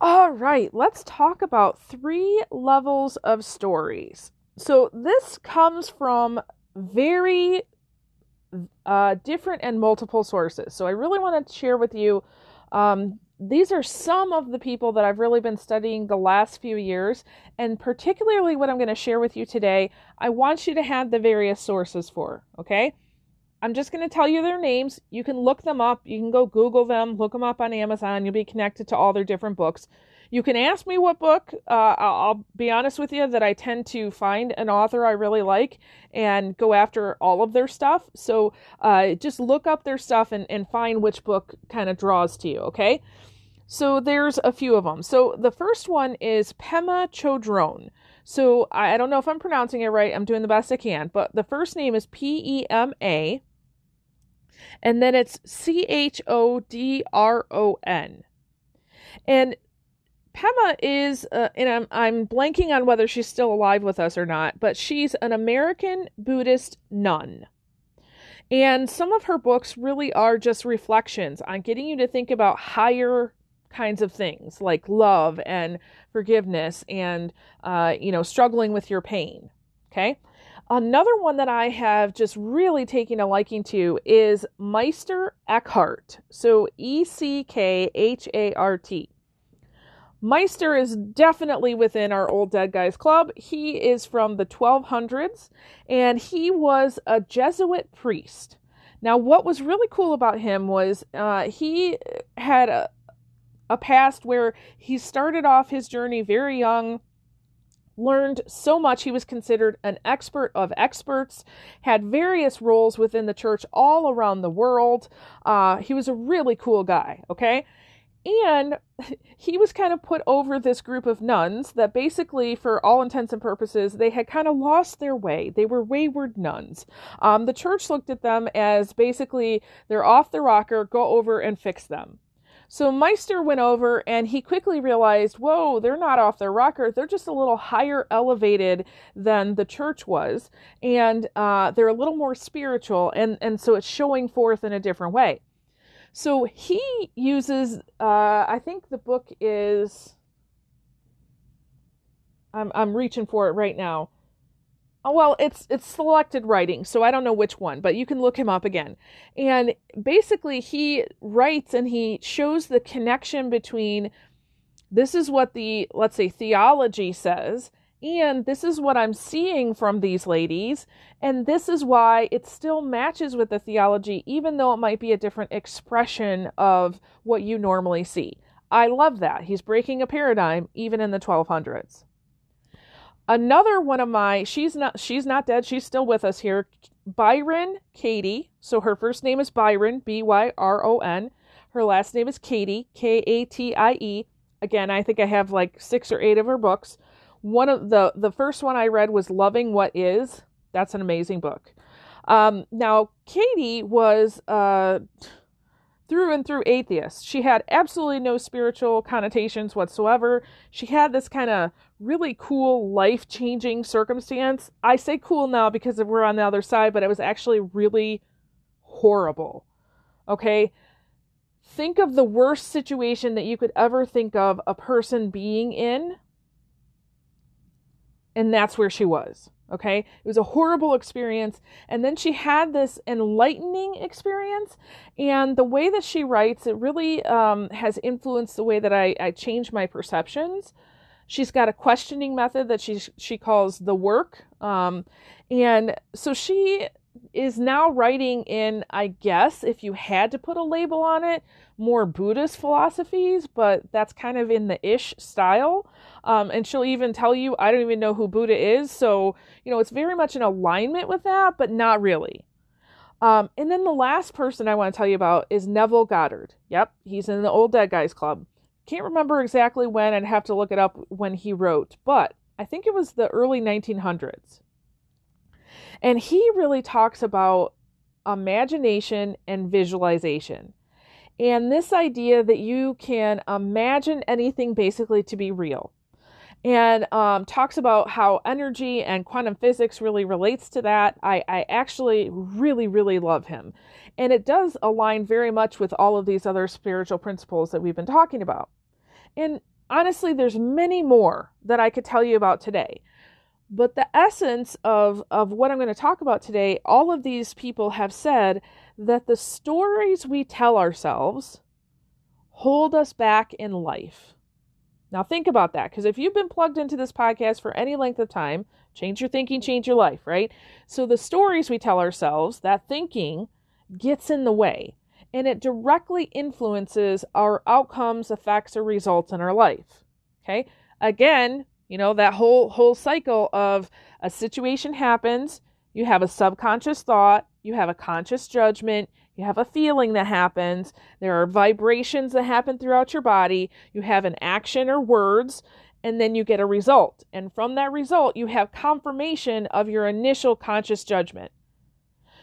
All right, let's talk about three levels of stories. So, this comes from very uh, different and multiple sources. So, I really want to share with you. Um, these are some of the people that I've really been studying the last few years, and particularly what I'm going to share with you today, I want you to have the various sources for, okay? I'm just going to tell you their names. You can look them up. You can go Google them, look them up on Amazon. You'll be connected to all their different books. You can ask me what book. Uh, I'll be honest with you that I tend to find an author I really like and go after all of their stuff. So uh, just look up their stuff and, and find which book kind of draws to you, okay? So there's a few of them. So the first one is Pema Chodron. So I, I don't know if I'm pronouncing it right. I'm doing the best I can. But the first name is P E M A and then it's C H O D R O N. And Pema is, uh, and I'm, I'm blanking on whether she's still alive with us or not, but she's an American Buddhist nun. And some of her books really are just reflections on getting you to think about higher kinds of things like love and forgiveness and, uh, you know, struggling with your pain. Okay. Another one that I have just really taken a liking to is Meister Eckhart. So E C K H A R T. Meister is definitely within our Old Dead Guys Club. He is from the 1200s and he was a Jesuit priest. Now, what was really cool about him was uh, he had a, a past where he started off his journey very young learned so much. He was considered an expert of experts, had various roles within the church all around the world. Uh, he was a really cool guy, okay? And he was kind of put over this group of nuns that basically, for all intents and purposes, they had kind of lost their way. They were wayward nuns. Um, the church looked at them as basically they're off the rocker, go over and fix them. So Meister went over and he quickly realized, whoa, they're not off their rocker. They're just a little higher elevated than the church was. And uh, they're a little more spiritual. And, and so it's showing forth in a different way. So he uses, uh, I think the book is, I'm, I'm reaching for it right now. Oh, well, it's it's selected writing, so I don't know which one, but you can look him up again. And basically, he writes and he shows the connection between this is what the let's say theology says, and this is what I'm seeing from these ladies, and this is why it still matches with the theology, even though it might be a different expression of what you normally see. I love that. He's breaking a paradigm even in the 1200s. Another one of my she's not she's not dead, she's still with us here. Byron Katie. So her first name is Byron, B Y R O N. Her last name is Katie, K A T I E. Again, I think I have like 6 or 8 of her books. One of the the first one I read was Loving What Is. That's an amazing book. Um, now Katie was uh through and through atheist. She had absolutely no spiritual connotations whatsoever. She had this kind of really cool, life changing circumstance. I say cool now because we're on the other side, but it was actually really horrible. Okay? Think of the worst situation that you could ever think of a person being in. And that's where she was. Okay. It was a horrible experience. And then she had this enlightening experience. And the way that she writes, it really um, has influenced the way that I, I change my perceptions. She's got a questioning method that she, she calls the work. Um, and so she is now writing in, I guess, if you had to put a label on it, more Buddhist philosophies, but that's kind of in the ish style. Um, and she'll even tell you, I don't even know who Buddha is. So, you know, it's very much in alignment with that, but not really. Um, and then the last person I want to tell you about is Neville Goddard. Yep, he's in the Old Dead Guys Club. Can't remember exactly when, I'd have to look it up when he wrote, but I think it was the early 1900s. And he really talks about imagination and visualization. And this idea that you can imagine anything basically to be real. And um, talks about how energy and quantum physics really relates to that. I, I actually really, really love him. And it does align very much with all of these other spiritual principles that we've been talking about. And honestly, there's many more that I could tell you about today. But the essence of, of what I'm going to talk about today, all of these people have said that the stories we tell ourselves hold us back in life. Now, think about that because if you've been plugged into this podcast for any length of time, change your thinking, change your life, right? So, the stories we tell ourselves, that thinking gets in the way and it directly influences our outcomes, effects, or results in our life. Okay? Again, you know, that whole whole cycle of a situation happens, you have a subconscious thought, you have a conscious judgment, you have a feeling that happens, there are vibrations that happen throughout your body, you have an action or words, and then you get a result. And from that result, you have confirmation of your initial conscious judgment.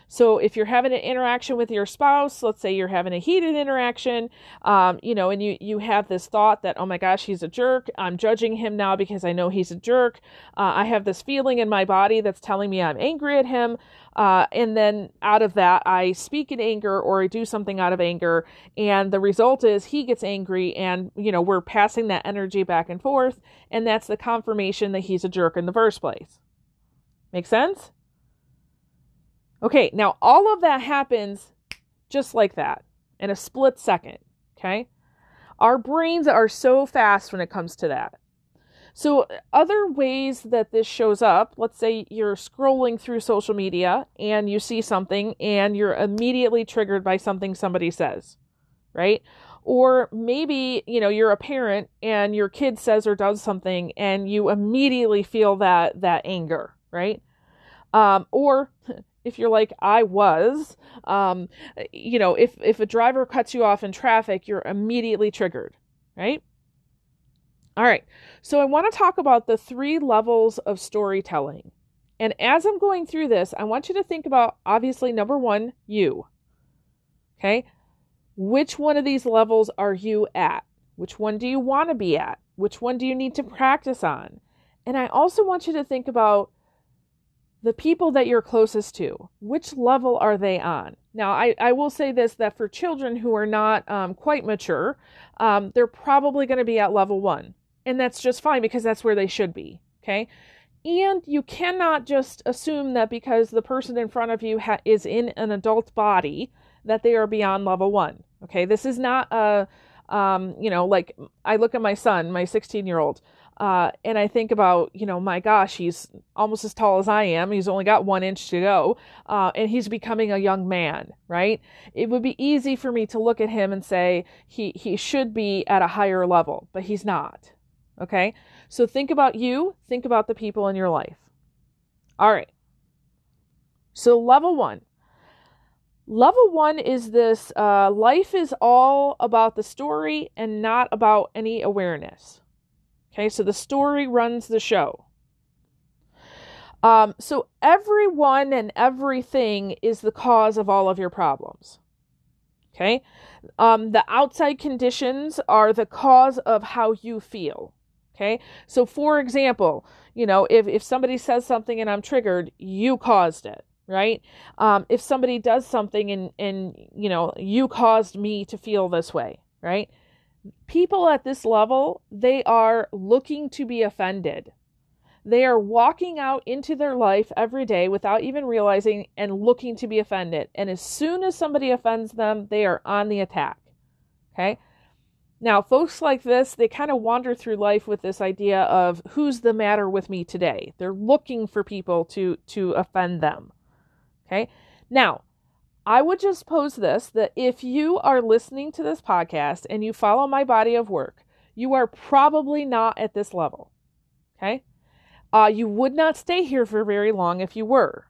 So if you're having an interaction with your spouse, let's say you're having a heated interaction, um, you know, and you you have this thought that oh my gosh he's a jerk, I'm judging him now because I know he's a jerk. Uh, I have this feeling in my body that's telling me I'm angry at him, uh, and then out of that I speak in anger or I do something out of anger, and the result is he gets angry, and you know we're passing that energy back and forth, and that's the confirmation that he's a jerk in the first place. Make sense? Okay, now all of that happens just like that in a split second. Okay. Our brains are so fast when it comes to that. So, other ways that this shows up, let's say you're scrolling through social media and you see something and you're immediately triggered by something somebody says, right? Or maybe, you know, you're a parent and your kid says or does something and you immediately feel that that anger, right? Um, or if you're like I was, um, you know, if if a driver cuts you off in traffic, you're immediately triggered, right? All right. So I want to talk about the three levels of storytelling. And as I'm going through this, I want you to think about obviously number 1, you. Okay? Which one of these levels are you at? Which one do you want to be at? Which one do you need to practice on? And I also want you to think about the people that you're closest to, which level are they on? Now, I, I will say this that for children who are not um, quite mature, um, they're probably going to be at level one. And that's just fine because that's where they should be. Okay. And you cannot just assume that because the person in front of you ha- is in an adult body that they are beyond level one. Okay. This is not a, um, you know, like I look at my son, my 16 year old. Uh, and I think about, you know, my gosh, he's almost as tall as I am. He's only got one inch to go, uh, and he's becoming a young man, right? It would be easy for me to look at him and say he he should be at a higher level, but he's not. Okay, so think about you. Think about the people in your life. All right. So level one. Level one is this uh, life is all about the story and not about any awareness. Okay, so the story runs the show. Um, so everyone and everything is the cause of all of your problems. Okay, um, the outside conditions are the cause of how you feel. Okay, so for example, you know, if, if somebody says something and I'm triggered, you caused it right um, if somebody does something and and you know you caused me to feel this way right people at this level, they are looking to be offended. They are walking out into their life every day without even realizing and looking to be offended. And as soon as somebody offends them, they are on the attack. Okay? Now, folks like this, they kind of wander through life with this idea of who's the matter with me today. They're looking for people to to offend them. Okay? Now, I would just pose this that if you are listening to this podcast and you follow my body of work, you are probably not at this level. Okay? Uh, you would not stay here for very long if you were.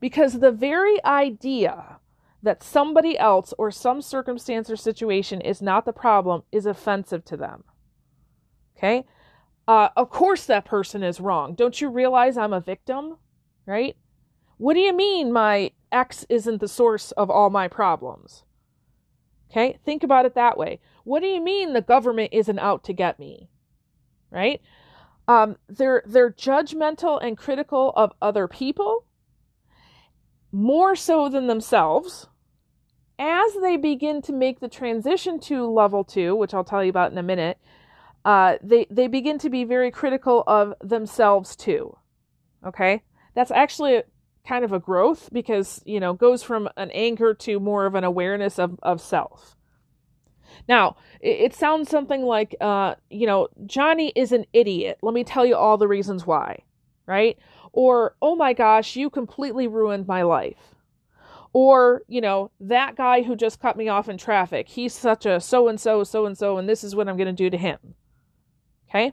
Because the very idea that somebody else or some circumstance or situation is not the problem is offensive to them. Okay? Uh, of course, that person is wrong. Don't you realize I'm a victim? Right? What do you mean my X isn't the source of all my problems? Okay, think about it that way. What do you mean the government isn't out to get me? Right? Um, they're they're judgmental and critical of other people more so than themselves. As they begin to make the transition to level two, which I'll tell you about in a minute, uh, they they begin to be very critical of themselves too. Okay, that's actually kind of a growth because you know goes from an anger to more of an awareness of of self. Now, it, it sounds something like, uh, you know, Johnny is an idiot. Let me tell you all the reasons why, right? Or, oh my gosh, you completely ruined my life. Or, you know, that guy who just cut me off in traffic, he's such a so and so, so and so, and this is what I'm going to do to him. Okay?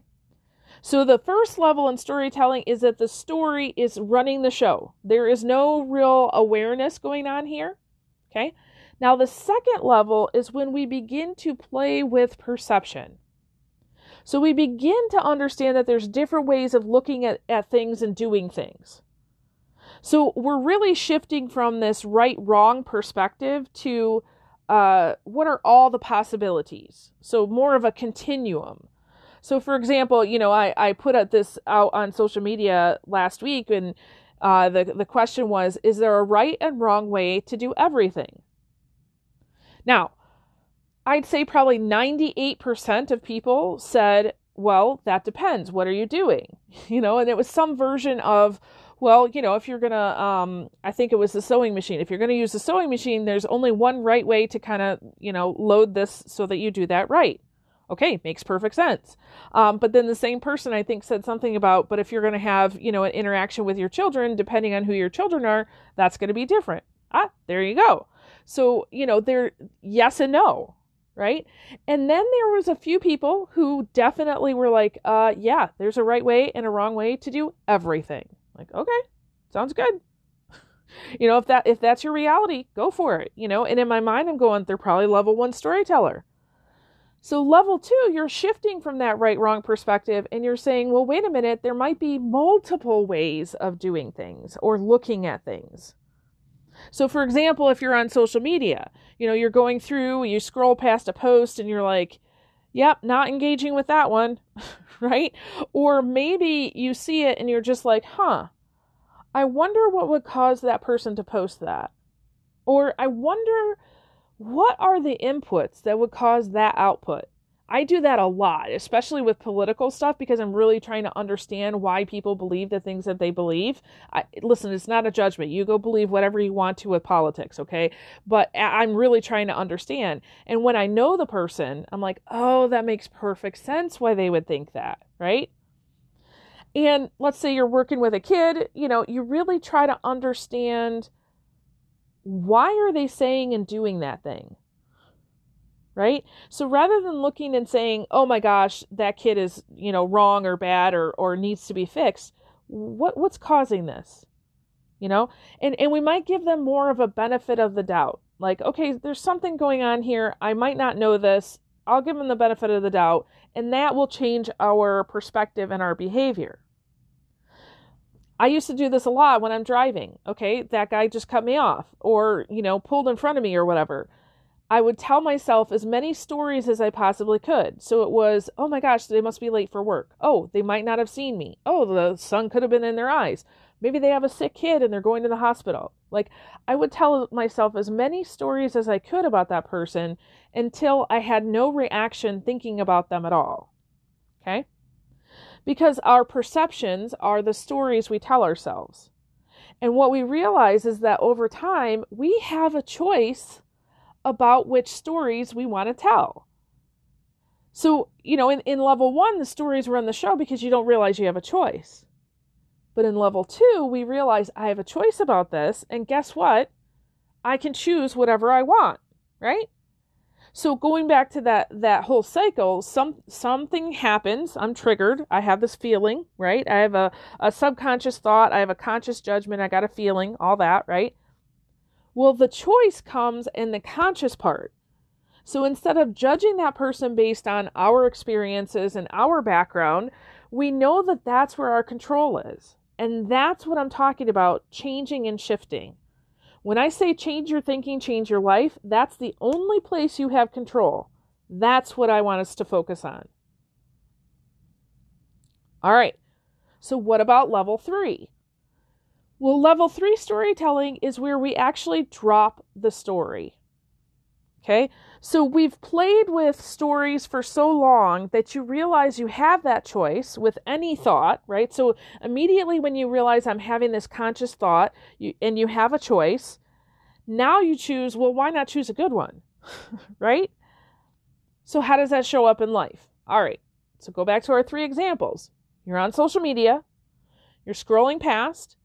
So the first level in storytelling is that the story is running the show. There is no real awareness going on here. Okay? Now, the second level is when we begin to play with perception. So we begin to understand that there's different ways of looking at, at things and doing things. So we're really shifting from this right wrong perspective to uh, what are all the possibilities? So more of a continuum. So, for example, you know, I, I put out this out on social media last week, and uh, the, the question was Is there a right and wrong way to do everything? Now, I'd say probably 98% of people said, well, that depends. What are you doing? You know, and it was some version of, well, you know, if you're going to, um, I think it was the sewing machine. If you're going to use the sewing machine, there's only one right way to kind of, you know, load this so that you do that right. Okay, makes perfect sense. Um, but then the same person, I think, said something about, but if you're going to have, you know, an interaction with your children, depending on who your children are, that's going to be different. Ah, there you go. So, you know, they're yes and no, right? And then there was a few people who definitely were like, uh, yeah, there's a right way and a wrong way to do everything. Like, okay, sounds good. you know, if that if that's your reality, go for it. You know, and in my mind I'm going, they're probably level one storyteller. So, level two, you're shifting from that right wrong perspective and you're saying, well, wait a minute, there might be multiple ways of doing things or looking at things. So, for example, if you're on social media, you know, you're going through, you scroll past a post and you're like, yep, not engaging with that one, right? Or maybe you see it and you're just like, huh, I wonder what would cause that person to post that. Or I wonder what are the inputs that would cause that output. I do that a lot, especially with political stuff, because I'm really trying to understand why people believe the things that they believe. I, listen, it's not a judgment. You go believe whatever you want to with politics, okay? But I'm really trying to understand. And when I know the person, I'm like, oh, that makes perfect sense why they would think that, right? And let's say you're working with a kid, you know, you really try to understand why are they saying and doing that thing? right? So rather than looking and saying, "Oh my gosh, that kid is, you know, wrong or bad or or needs to be fixed," what what's causing this? You know? And and we might give them more of a benefit of the doubt. Like, "Okay, there's something going on here. I might not know this. I'll give them the benefit of the doubt, and that will change our perspective and our behavior." I used to do this a lot when I'm driving. Okay, that guy just cut me off or, you know, pulled in front of me or whatever. I would tell myself as many stories as I possibly could. So it was, oh my gosh, they must be late for work. Oh, they might not have seen me. Oh, the sun could have been in their eyes. Maybe they have a sick kid and they're going to the hospital. Like, I would tell myself as many stories as I could about that person until I had no reaction thinking about them at all. Okay? Because our perceptions are the stories we tell ourselves. And what we realize is that over time, we have a choice about which stories we want to tell. So, you know, in, in level one, the stories run the show because you don't realize you have a choice. But in level two, we realize I have a choice about this, and guess what? I can choose whatever I want, right? So going back to that that whole cycle, some something happens, I'm triggered, I have this feeling, right? I have a, a subconscious thought, I have a conscious judgment, I got a feeling, all that, right? Well, the choice comes in the conscious part. So instead of judging that person based on our experiences and our background, we know that that's where our control is. And that's what I'm talking about changing and shifting. When I say change your thinking, change your life, that's the only place you have control. That's what I want us to focus on. All right. So, what about level three? Well, level three storytelling is where we actually drop the story. Okay? So we've played with stories for so long that you realize you have that choice with any thought, right? So immediately when you realize I'm having this conscious thought you, and you have a choice, now you choose, well, why not choose a good one? right? So how does that show up in life? All right. So go back to our three examples. You're on social media, you're scrolling past,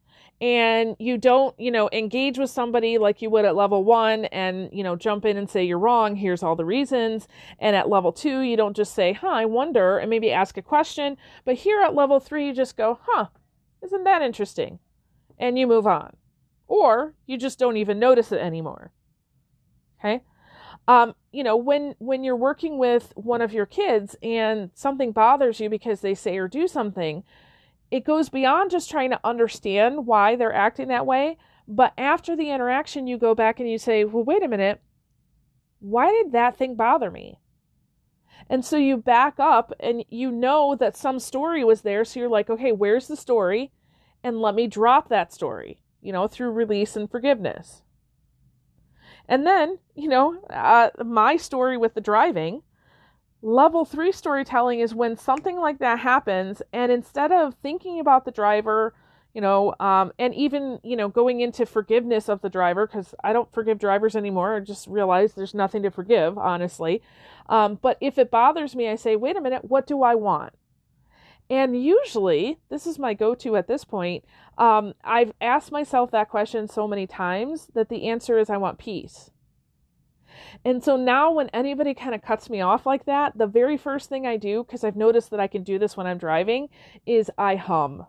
and you don't, you know, engage with somebody like you would at level one and, you know, jump in and say you're wrong, here's all the reasons. And at level two, you don't just say, huh, I wonder, and maybe ask a question. But here at level three, you just go, huh, isn't that interesting? And you move on. Or you just don't even notice it anymore. Okay? Um, you know, when when you're working with one of your kids and something bothers you because they say or do something, it goes beyond just trying to understand why they're acting that way. But after the interaction, you go back and you say, well, wait a minute, why did that thing bother me? And so you back up and you know that some story was there. So you're like, okay, where's the story? And let me drop that story, you know, through release and forgiveness. And then, you know, uh, my story with the driving, Level three storytelling is when something like that happens, and instead of thinking about the driver, you know, um, and even, you know, going into forgiveness of the driver, because I don't forgive drivers anymore. I just realize there's nothing to forgive, honestly. Um, but if it bothers me, I say, wait a minute, what do I want? And usually, this is my go to at this point. Um, I've asked myself that question so many times that the answer is I want peace. And so now when anybody kind of cuts me off like that, the very first thing I do, because I've noticed that I can do this when I'm driving, is I hum.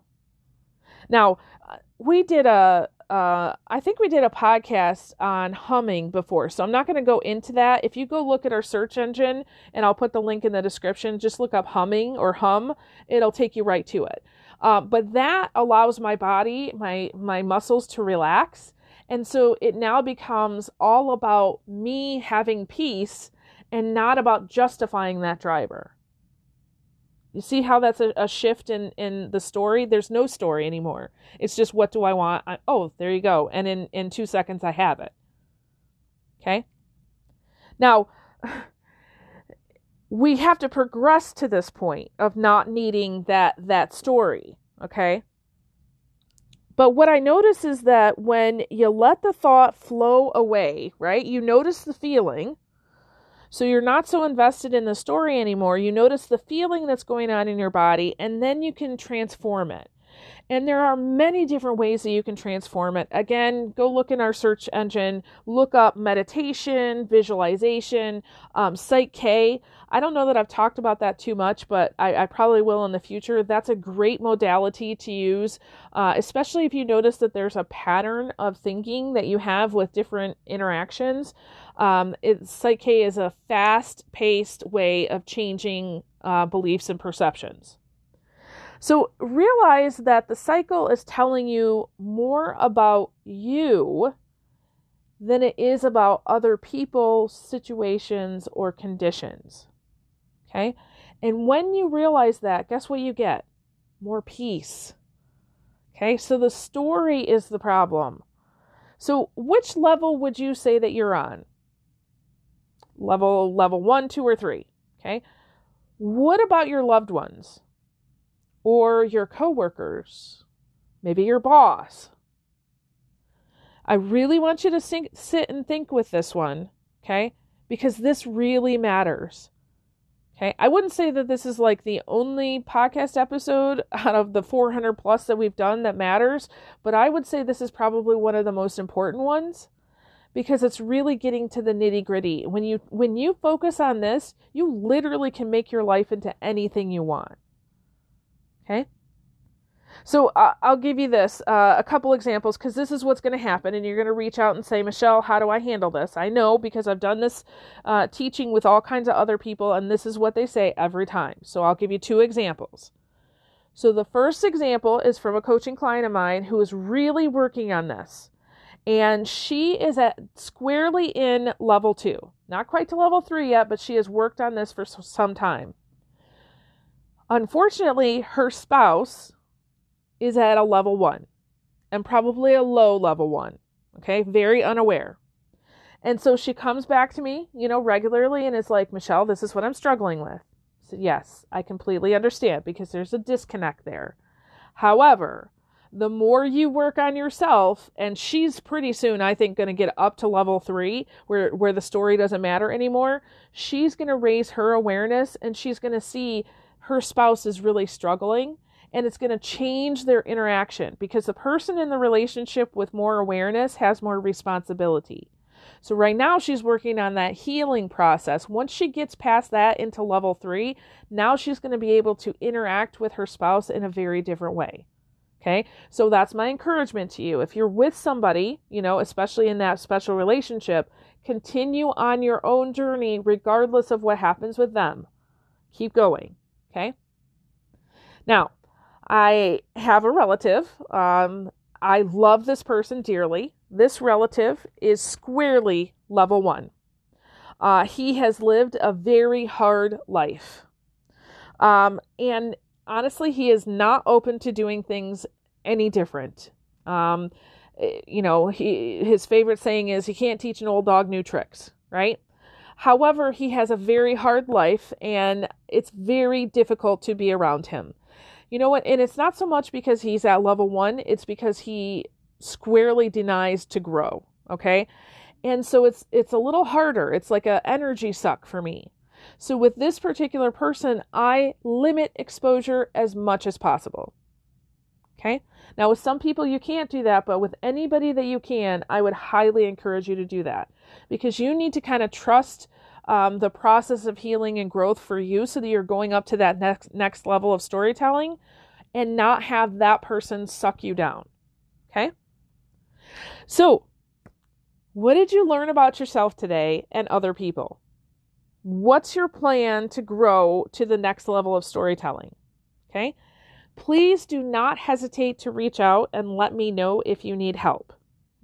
Now, uh, we did a, uh, I think we did a podcast on humming before, so I'm not going to go into that. If you go look at our search engine, and I'll put the link in the description, just look up humming or hum, it'll take you right to it. Uh, but that allows my body, my my muscles to relax, and so it now becomes all about me having peace and not about justifying that driver. You see how that's a, a, shift in, in the story? There's no story anymore. It's just what do I want? I, oh, there you go. And in, in two seconds, I have it. Okay? Now, we have to progress to this point of not needing that that story. Okay? But what I notice is that when you let the thought flow away, right, you notice the feeling. So you're not so invested in the story anymore. You notice the feeling that's going on in your body, and then you can transform it. And there are many different ways that you can transform it. Again, go look in our search engine, look up meditation, visualization, um, Psych-K. I don't know that I've talked about that too much, but I, I probably will in the future. That's a great modality to use, uh, especially if you notice that there's a pattern of thinking that you have with different interactions. Um, it, Psych-K is a fast paced way of changing uh, beliefs and perceptions. So realize that the cycle is telling you more about you than it is about other people, situations, or conditions. Okay? And when you realize that, guess what you get? More peace. Okay? So the story is the problem. So which level would you say that you're on? Level level 1, 2 or 3. Okay? What about your loved ones? Or your coworkers? Maybe your boss? I really want you to sink, sit and think with this one, okay? Because this really matters. Okay. I wouldn't say that this is like the only podcast episode out of the 400 plus that we've done that matters, but I would say this is probably one of the most important ones because it's really getting to the nitty gritty. When you when you focus on this, you literally can make your life into anything you want. Okay. So uh, I'll give you this uh, a couple examples because this is what's going to happen, and you're going to reach out and say, Michelle, how do I handle this? I know because I've done this uh, teaching with all kinds of other people, and this is what they say every time. So I'll give you two examples. So the first example is from a coaching client of mine who is really working on this, and she is at squarely in level two, not quite to level three yet, but she has worked on this for some time. Unfortunately, her spouse is at a level one and probably a low level one. Okay, very unaware. And so she comes back to me, you know, regularly and is like, Michelle, this is what I'm struggling with. Said, yes, I completely understand because there's a disconnect there. However, the more you work on yourself, and she's pretty soon, I think, going to get up to level three where, where the story doesn't matter anymore. She's going to raise her awareness and she's going to see her spouse is really struggling and it's going to change their interaction because the person in the relationship with more awareness has more responsibility. So, right now, she's working on that healing process. Once she gets past that into level three, now she's going to be able to interact with her spouse in a very different way. Okay. So that's my encouragement to you. If you're with somebody, you know, especially in that special relationship, continue on your own journey regardless of what happens with them. Keep going. Okay. Now, I have a relative. Um, I love this person dearly. This relative is squarely level one. Uh, he has lived a very hard life. Um, and honestly, he is not open to doing things any different. Um, eh, you know, he his favorite saying is, "You can't teach an old dog new tricks," right? However, he has a very hard life, and it's very difficult to be around him. You know what? And it's not so much because he's at level one; it's because he squarely denies to grow. Okay, and so it's it's a little harder. It's like a energy suck for me. So with this particular person, I limit exposure as much as possible. Okay. Now, with some people, you can't do that, but with anybody that you can, I would highly encourage you to do that because you need to kind of trust um, the process of healing and growth for you so that you're going up to that next next level of storytelling and not have that person suck you down. Okay. So, what did you learn about yourself today and other people? What's your plan to grow to the next level of storytelling? Okay please do not hesitate to reach out and let me know if you need help.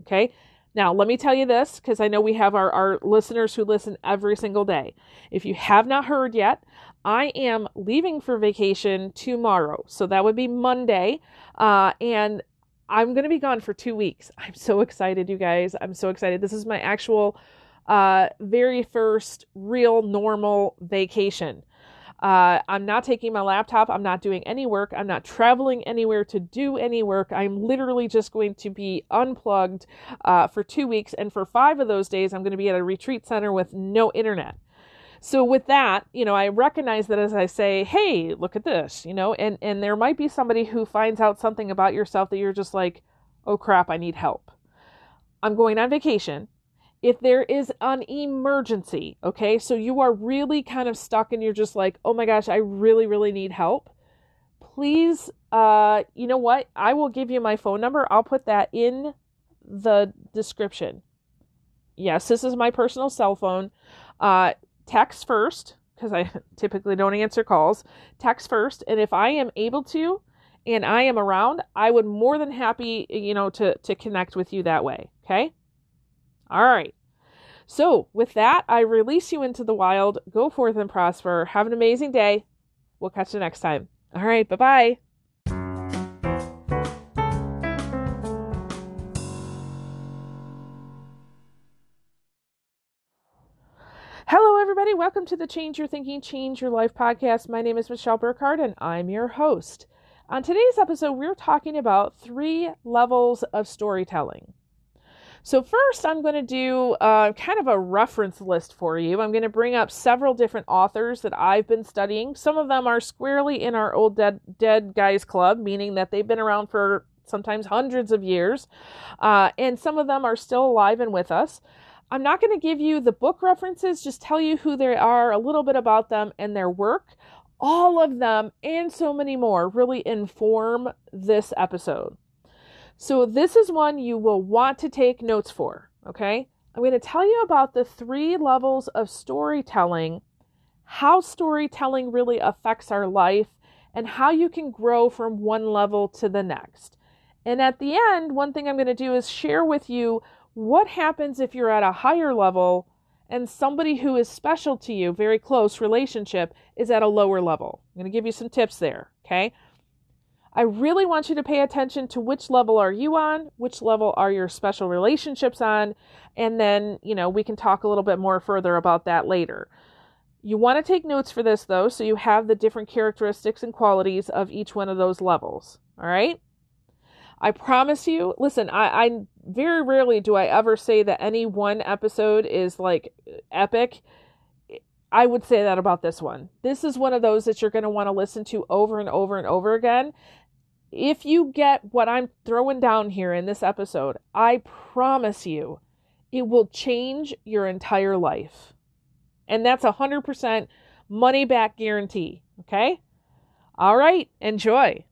Okay. Now, let me tell you this because I know we have our, our listeners who listen every single day. If you have not heard yet, I am leaving for vacation tomorrow. So that would be Monday. Uh, and I'm going to be gone for two weeks. I'm so excited, you guys. I'm so excited. This is my actual uh, very first real normal vacation. Uh, I'm not taking my laptop. I'm not doing any work. I'm not traveling anywhere to do any work. I'm literally just going to be unplugged uh, for two weeks. And for five of those days, I'm going to be at a retreat center with no internet. So with that, you know, I recognize that as I say, "Hey, look at this," you know, and and there might be somebody who finds out something about yourself that you're just like, "Oh crap, I need help." I'm going on vacation if there is an emergency, okay, so you are really kind of stuck and you're just like, oh my gosh, I really, really need help, please, uh, you know what? I will give you my phone number. I'll put that in the description. Yes, this is my personal cell phone. Uh, text first, because I typically don't answer calls. Text first, and if I am able to, and I am around, I would more than happy, you know, to to connect with you that way. Okay. All right. So, with that, I release you into the wild. Go forth and prosper. Have an amazing day. We'll catch you next time. All right. Bye bye. Hello, everybody. Welcome to the Change Your Thinking, Change Your Life podcast. My name is Michelle Burkhardt, and I'm your host. On today's episode, we're talking about three levels of storytelling. So, first, I'm going to do uh, kind of a reference list for you. I'm going to bring up several different authors that I've been studying. Some of them are squarely in our old dead, dead guys club, meaning that they've been around for sometimes hundreds of years, uh, and some of them are still alive and with us. I'm not going to give you the book references, just tell you who they are, a little bit about them and their work. All of them and so many more really inform this episode. So, this is one you will want to take notes for, okay? I'm going to tell you about the three levels of storytelling, how storytelling really affects our life, and how you can grow from one level to the next. And at the end, one thing I'm going to do is share with you what happens if you're at a higher level and somebody who is special to you, very close relationship, is at a lower level. I'm going to give you some tips there, okay? I really want you to pay attention to which level are you on, which level are your special relationships on, and then, you know, we can talk a little bit more further about that later. You want to take notes for this though, so you have the different characteristics and qualities of each one of those levels. All right? I promise you, listen, I, I very rarely do I ever say that any one episode is like epic. I would say that about this one. This is one of those that you're going to want to listen to over and over and over again. If you get what I'm throwing down here in this episode, I promise you it will change your entire life. And that's a 100% money back guarantee. Okay? All right, enjoy.